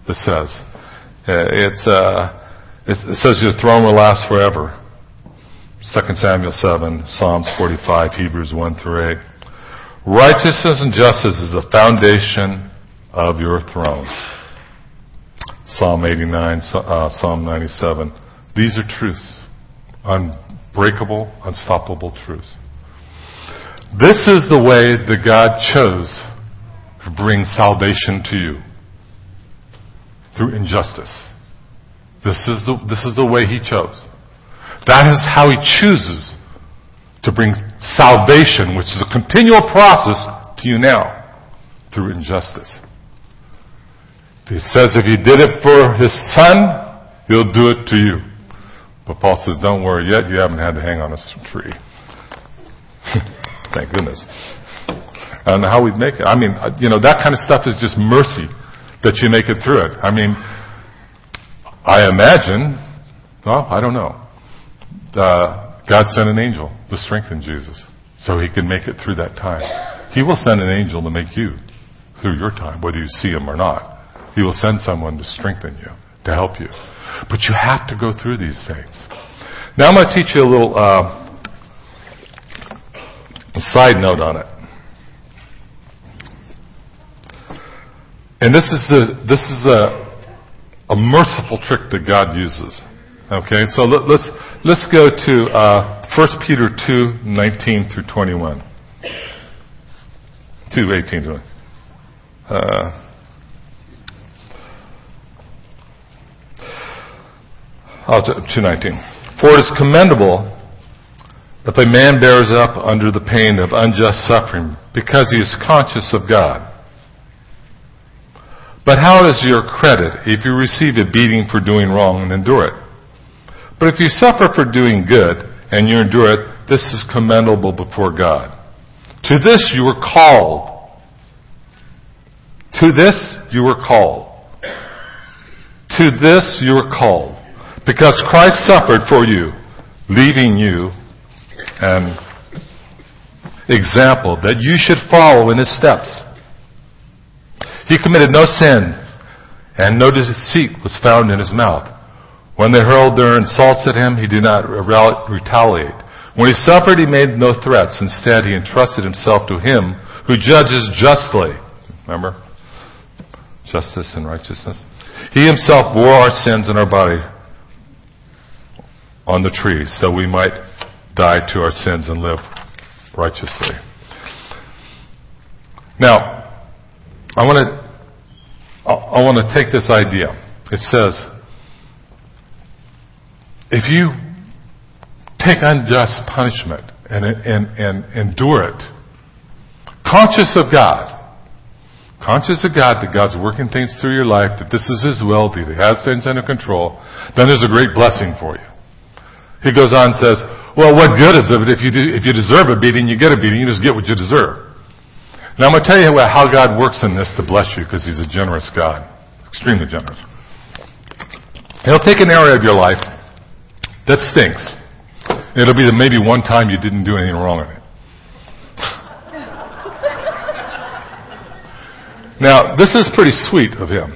it says. Uh, it's, uh, it says your throne will last forever. 2 Samuel 7, Psalms 45, Hebrews 1 through 8. Righteousness and justice is the foundation of your throne. Psalm 89, uh, Psalm 97. These are truths. Unbreakable, unstoppable truths. This is the way that God chose to bring salvation to you. Through injustice. This is the, this is the way He chose. That is how He chooses to bring salvation, which is a continual process, to you now. Through injustice. He says if he did it for his son, he'll do it to you. But Paul says, don't worry yet, you haven't had to hang on a tree. Thank goodness. I don't know how we'd make it. I mean, uh, you know, that kind of stuff is just mercy that you make it through it. I mean, I imagine, well, I don't know. Uh, God sent an angel to strengthen Jesus so he could make it through that time. He will send an angel to make you through your time, whether you see him or not. He will send someone to strengthen you, to help you. But you have to go through these things. Now I'm going to teach you a little uh, a side note on it. And this is a, this is a, a merciful trick that God uses. Okay, so let, us let's, let's go to uh, 1 Peter 2, 19 through 21. 2, 18 to uh, Oh, 219. For it is commendable if a man bears up under the pain of unjust suffering because he is conscious of God. But how is your credit if you receive a beating for doing wrong and endure it? But if you suffer for doing good and you endure it, this is commendable before God. To this you were called. To this you were called. To this you were called. Because Christ suffered for you, leaving you an example that you should follow in his steps. He committed no sin, and no deceit was found in his mouth. When they hurled their insults at him, he did not retaliate. When he suffered, he made no threats. Instead, he entrusted himself to him who judges justly. Remember? Justice and righteousness. He himself bore our sins in our body on the tree so we might die to our sins and live righteously. Now, I want to I want to take this idea. It says, if you take unjust punishment and, and, and endure it, conscious of God, conscious of God that God's working things through your life, that this is His will, that He has things under control, then there's a great blessing for you. He goes on and says, well, what good is it if you, do, if you deserve a beating, you get a beating, you just get what you deserve. Now I'm going to tell you how God works in this to bless you because He's a generous God. Extremely generous. He'll take an area of your life that stinks. It'll be the maybe one time you didn't do anything wrong in it. now, this is pretty sweet of him.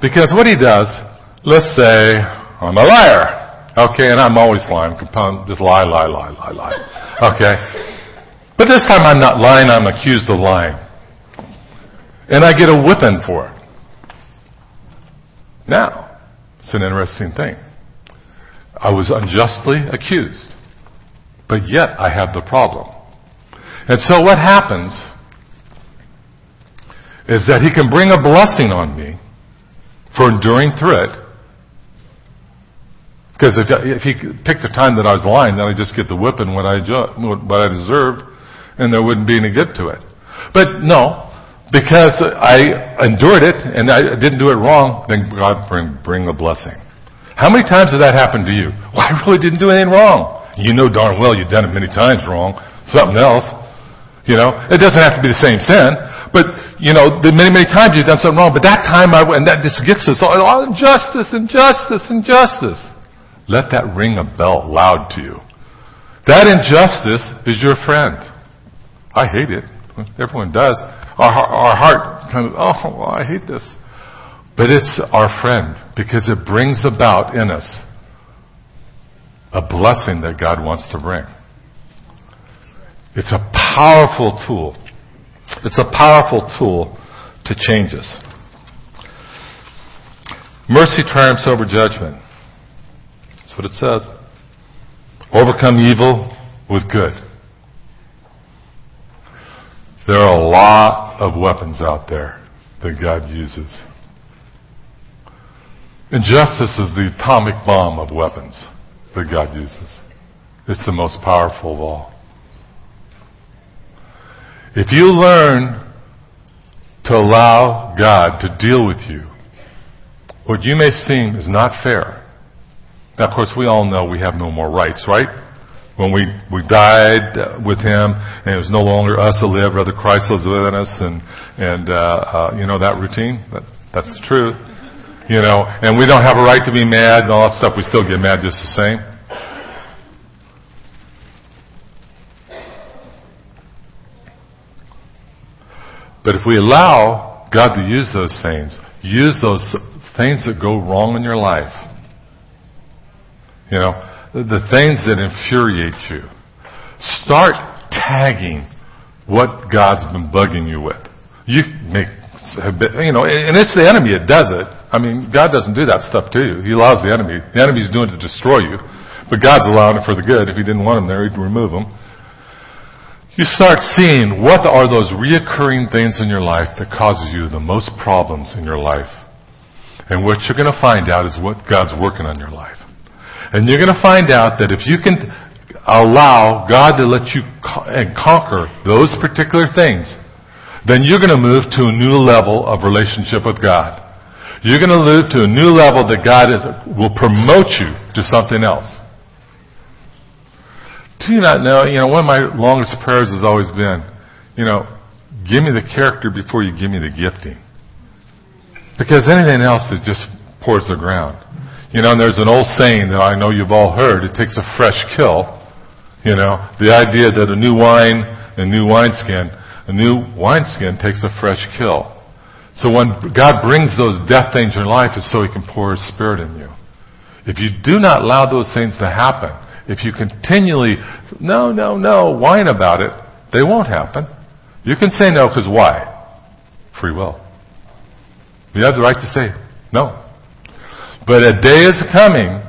Because what he does, let's say, I'm a liar. Okay, and I'm always lying. Just lie, lie, lie, lie, lie. Okay. But this time I'm not lying, I'm accused of lying. And I get a whipping for it. Now, it's an interesting thing. I was unjustly accused. But yet I have the problem. And so what happens is that he can bring a blessing on me for enduring through it. Because if, if he picked the time that I was lying, then I just get the whipping what I, what I deserved, and there wouldn't be any good to it. But no, because I endured it and I didn't do it wrong, then God bring, bring a blessing. How many times did that happen to you? Well, I really didn't do anything wrong. You know darn well you've done it many times wrong. Something else. You know, it doesn't have to be the same sin. But, you know, the many, many times you've done something wrong, but that time I, and that just gets us, all, oh, injustice, injustice, injustice. Let that ring a bell loud to you. That injustice is your friend. I hate it. Everyone does. Our, our heart kind of, oh, I hate this. But it's our friend because it brings about in us a blessing that God wants to bring. It's a powerful tool it's a powerful tool to change us. Mercy triumphs over judgment. That's what it says. Overcome evil with good. There are a lot of weapons out there that God uses. Injustice is the atomic bomb of weapons that God uses. It's the most powerful of all. If you learn to allow God to deal with you, what you may seem is not fair. Now, of course, we all know we have no more rights, right? When we, we died with Him, and it was no longer us that live, rather Christ lives within us, and, and uh, uh, you know that routine? That, that's the truth. You know, and we don't have a right to be mad and all that stuff. We still get mad just the same. But if we allow God to use those things, use those things that go wrong in your life, you know, the things that infuriate you, start tagging what God's been bugging you with. You make, you know, and it's the enemy that does it. I mean, God doesn't do that stuff to you. He allows the enemy. The enemy's doing it to destroy you. But God's allowing it for the good. If He didn't want him there, He'd remove him you start seeing what are those reoccurring things in your life that causes you the most problems in your life. And what you're going to find out is what God's working on your life. And you're going to find out that if you can allow God to let you and conquer those particular things, then you're going to move to a new level of relationship with God. You're going to live to a new level that God is, will promote you to something else. Do you not know? You know, one of my longest prayers has always been, you know, give me the character before you give me the gifting. Because anything else is just pours the ground. You know, and there's an old saying that I know you've all heard, it takes a fresh kill. You know, the idea that a new wine, a new wineskin, a new wineskin takes a fresh kill. So when God brings those death things in your life, it's so He can pour His Spirit in you. If you do not allow those things to happen, if you continually, no, no, no, whine about it, they won't happen. You can say no because why? Free will. You have the right to say no. But a day is coming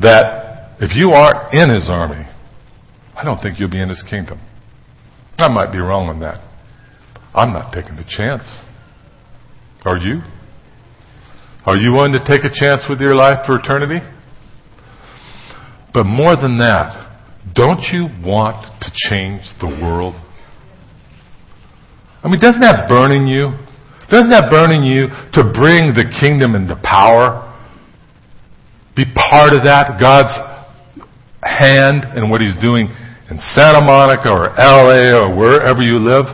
that if you aren't in his army, I don't think you'll be in his kingdom. I might be wrong on that. I'm not taking a chance. Are you? Are you willing to take a chance with your life for eternity? But more than that, don't you want to change the world? I mean, doesn't that burn in you? Doesn't that burn in you to bring the kingdom into power? Be part of that, God's hand and what He's doing in Santa Monica or LA or wherever you live?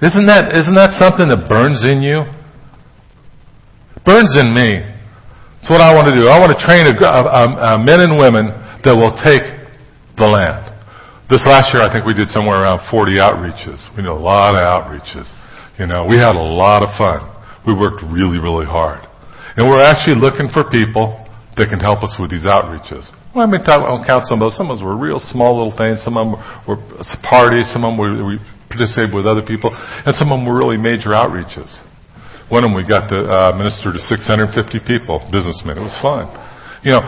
Isn't that, isn't that something that burns in you? Burns in me. It's what I want to do. I want to train a, a, a, men and women that will take the land. This last year, I think we did somewhere around 40 outreaches. We did a lot of outreaches. You know, we had a lot of fun. We worked really, really hard. And we're actually looking for people that can help us with these outreaches. Well, I mean, I'll count some of those. Some of those were real small little things. Some of them were parties. Some of them were, we participated with other people. And some of them were really major outreaches. One of them we got to uh, minister to 650 people, businessmen. It was fun. You know,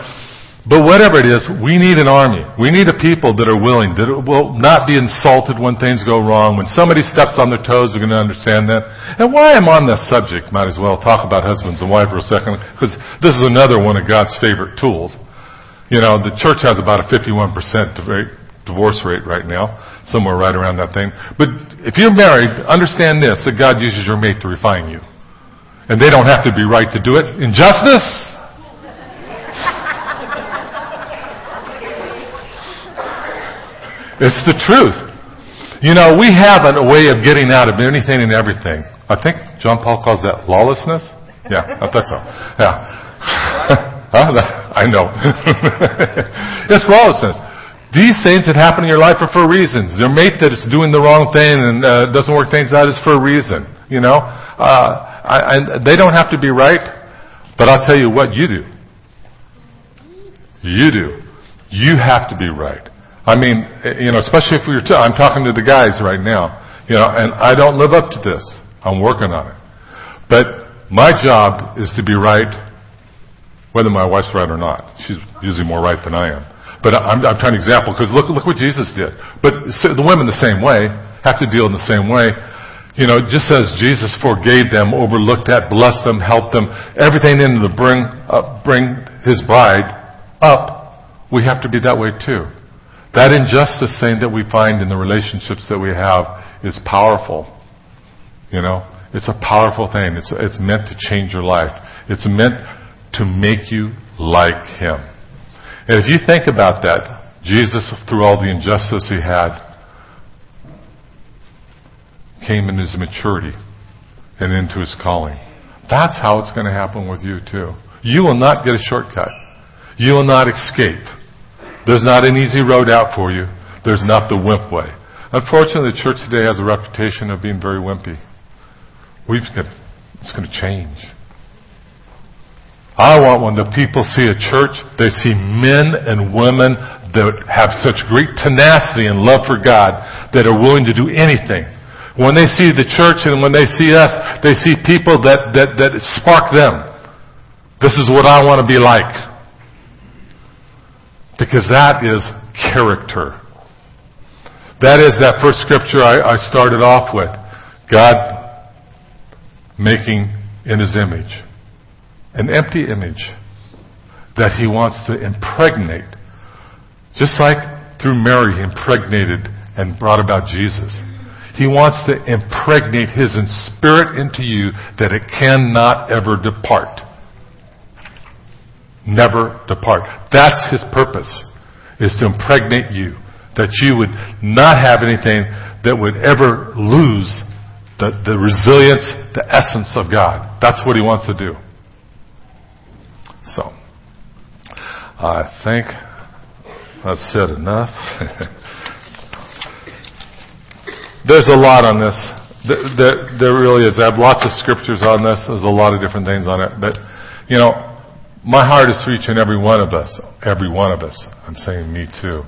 but whatever it is, we need an army. We need a people that are willing, that will not be insulted when things go wrong. When somebody steps on their toes, they're going to understand that. And why I'm on this subject, might as well talk about husbands and wives for a second, because this is another one of God's favorite tools. You know, the church has about a 51% divorce rate right now, somewhere right around that thing. But if you're married, understand this, that God uses your mate to refine you. And they don't have to be right to do it. Injustice? It's the truth. You know, we have a way of getting out of anything and everything. I think John Paul calls that lawlessness. Yeah, I thought so. Yeah. I know. it's lawlessness. These things that happen in your life are for reasons. Your mate that is doing the wrong thing and uh, doesn't work things out is for a reason. You know, uh, I, and they don't have to be right, but I'll tell you what you do. You do. You have to be right. I mean, you know, especially if we're, t- I'm talking to the guys right now, you know, and I don't live up to this. I'm working on it. But my job is to be right whether my wife's right or not. She's usually more right than I am. But I'm, I'm trying to example because look, look what Jesus did. But the women the same way have to deal in the same way. You know, just as Jesus forgave them, overlooked that, blessed them, helped them, everything in to bring up, bring His bride up, we have to be that way too. That injustice thing that we find in the relationships that we have is powerful. You know, it's a powerful thing. It's, it's meant to change your life. It's meant to make you like Him. And if you think about that, Jesus, through all the injustice He had, came in his maturity and into his calling. That's how it's going to happen with you too. You will not get a shortcut. You will not escape. There's not an easy road out for you. There's not the wimp way. Unfortunately, the church today has a reputation of being very wimpy. We've got, it's going to change. I want when the people see a church, they see men and women that have such great tenacity and love for God that are willing to do anything when they see the church and when they see us, they see people that, that, that spark them. This is what I want to be like. Because that is character. That is that first scripture I, I started off with. God making in his image. An empty image that he wants to impregnate. Just like through Mary, he impregnated and brought about Jesus. He wants to impregnate His Spirit into you that it cannot ever depart. Never depart. That's His purpose, is to impregnate you. That you would not have anything that would ever lose the, the resilience, the essence of God. That's what He wants to do. So, I think I've said enough. There's a lot on this. There, there really is. I have lots of scriptures on this. There's a lot of different things on it. But, you know, my heart is for each and every one of us. Every one of us. I'm saying me too.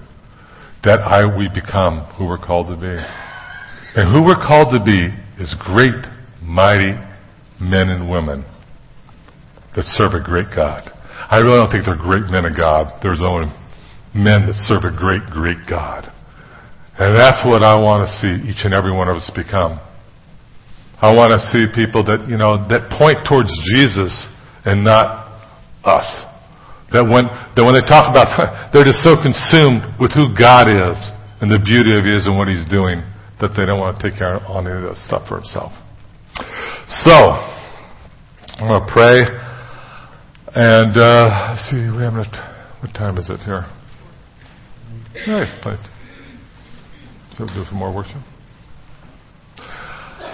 That I, we become who we're called to be. And who we're called to be is great, mighty men and women that serve a great God. I really don't think they're great men of God. There's only men that serve a great, great God. And that's what I want to see each and every one of us become. I want to see people that, you know, that point towards Jesus and not us. That when, that when they talk about, they're just so consumed with who God is and the beauty of He is and what He's doing that they don't want to take care on any of that stuff for Himself. So, I'm going to pray. And, uh, see, we have, what time is it here? Hey, so do some more worship.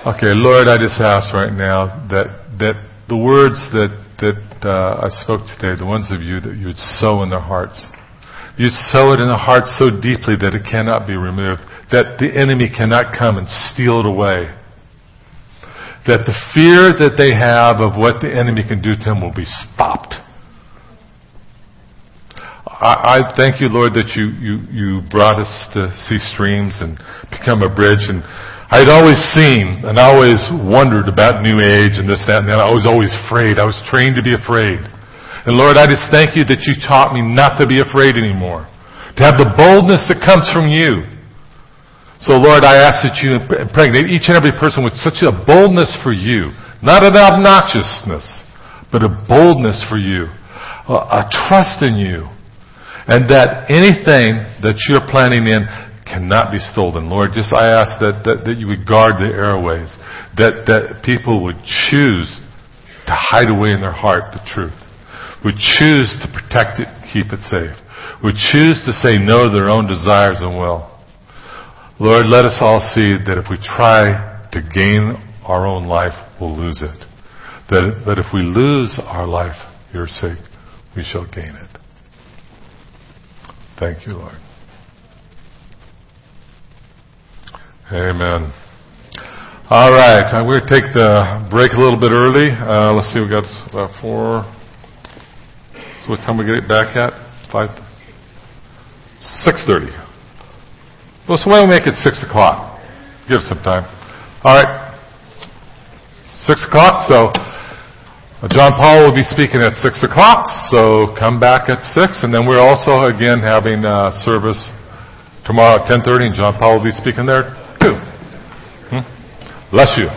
Okay, Lord, I just ask right now that that the words that that uh, I spoke today, the ones of you that you would sow in their hearts, you'd sow it in their hearts so deeply that it cannot be removed, that the enemy cannot come and steal it away. That the fear that they have of what the enemy can do to them will be stopped. I, I thank you, Lord, that you, you, you brought us to see streams and become a bridge. And I'd always seen and always wondered about New Age and this, that, and that. I was always afraid. I was trained to be afraid. And Lord, I just thank you that you taught me not to be afraid anymore. To have the boldness that comes from you. So Lord, I ask that you impregnate each and every person with such a boldness for you. Not an obnoxiousness, but a boldness for you. A trust in you and that anything that you're planning in cannot be stolen. Lord, just I ask that, that, that you would guard the airways, that, that people would choose to hide away in their heart the truth, would choose to protect it, keep it safe, would choose to say no to their own desires and will. Lord, let us all see that if we try to gain our own life, we'll lose it. That, that if we lose our life your sake, we shall gain it. Thank you, Lord. Amen. All right, I'm going to take the break a little bit early. Uh, let's see, we got about four. So what time we get it back at? Five. Six thirty. Well, so why don't we make it six o'clock? Give us some time. All right. Six o'clock. So John Paul will be speaking at 6 o'clock, so come back at 6. And then we're also, again, having a service tomorrow at 10.30, and John Paul will be speaking there too. Hmm? Bless you.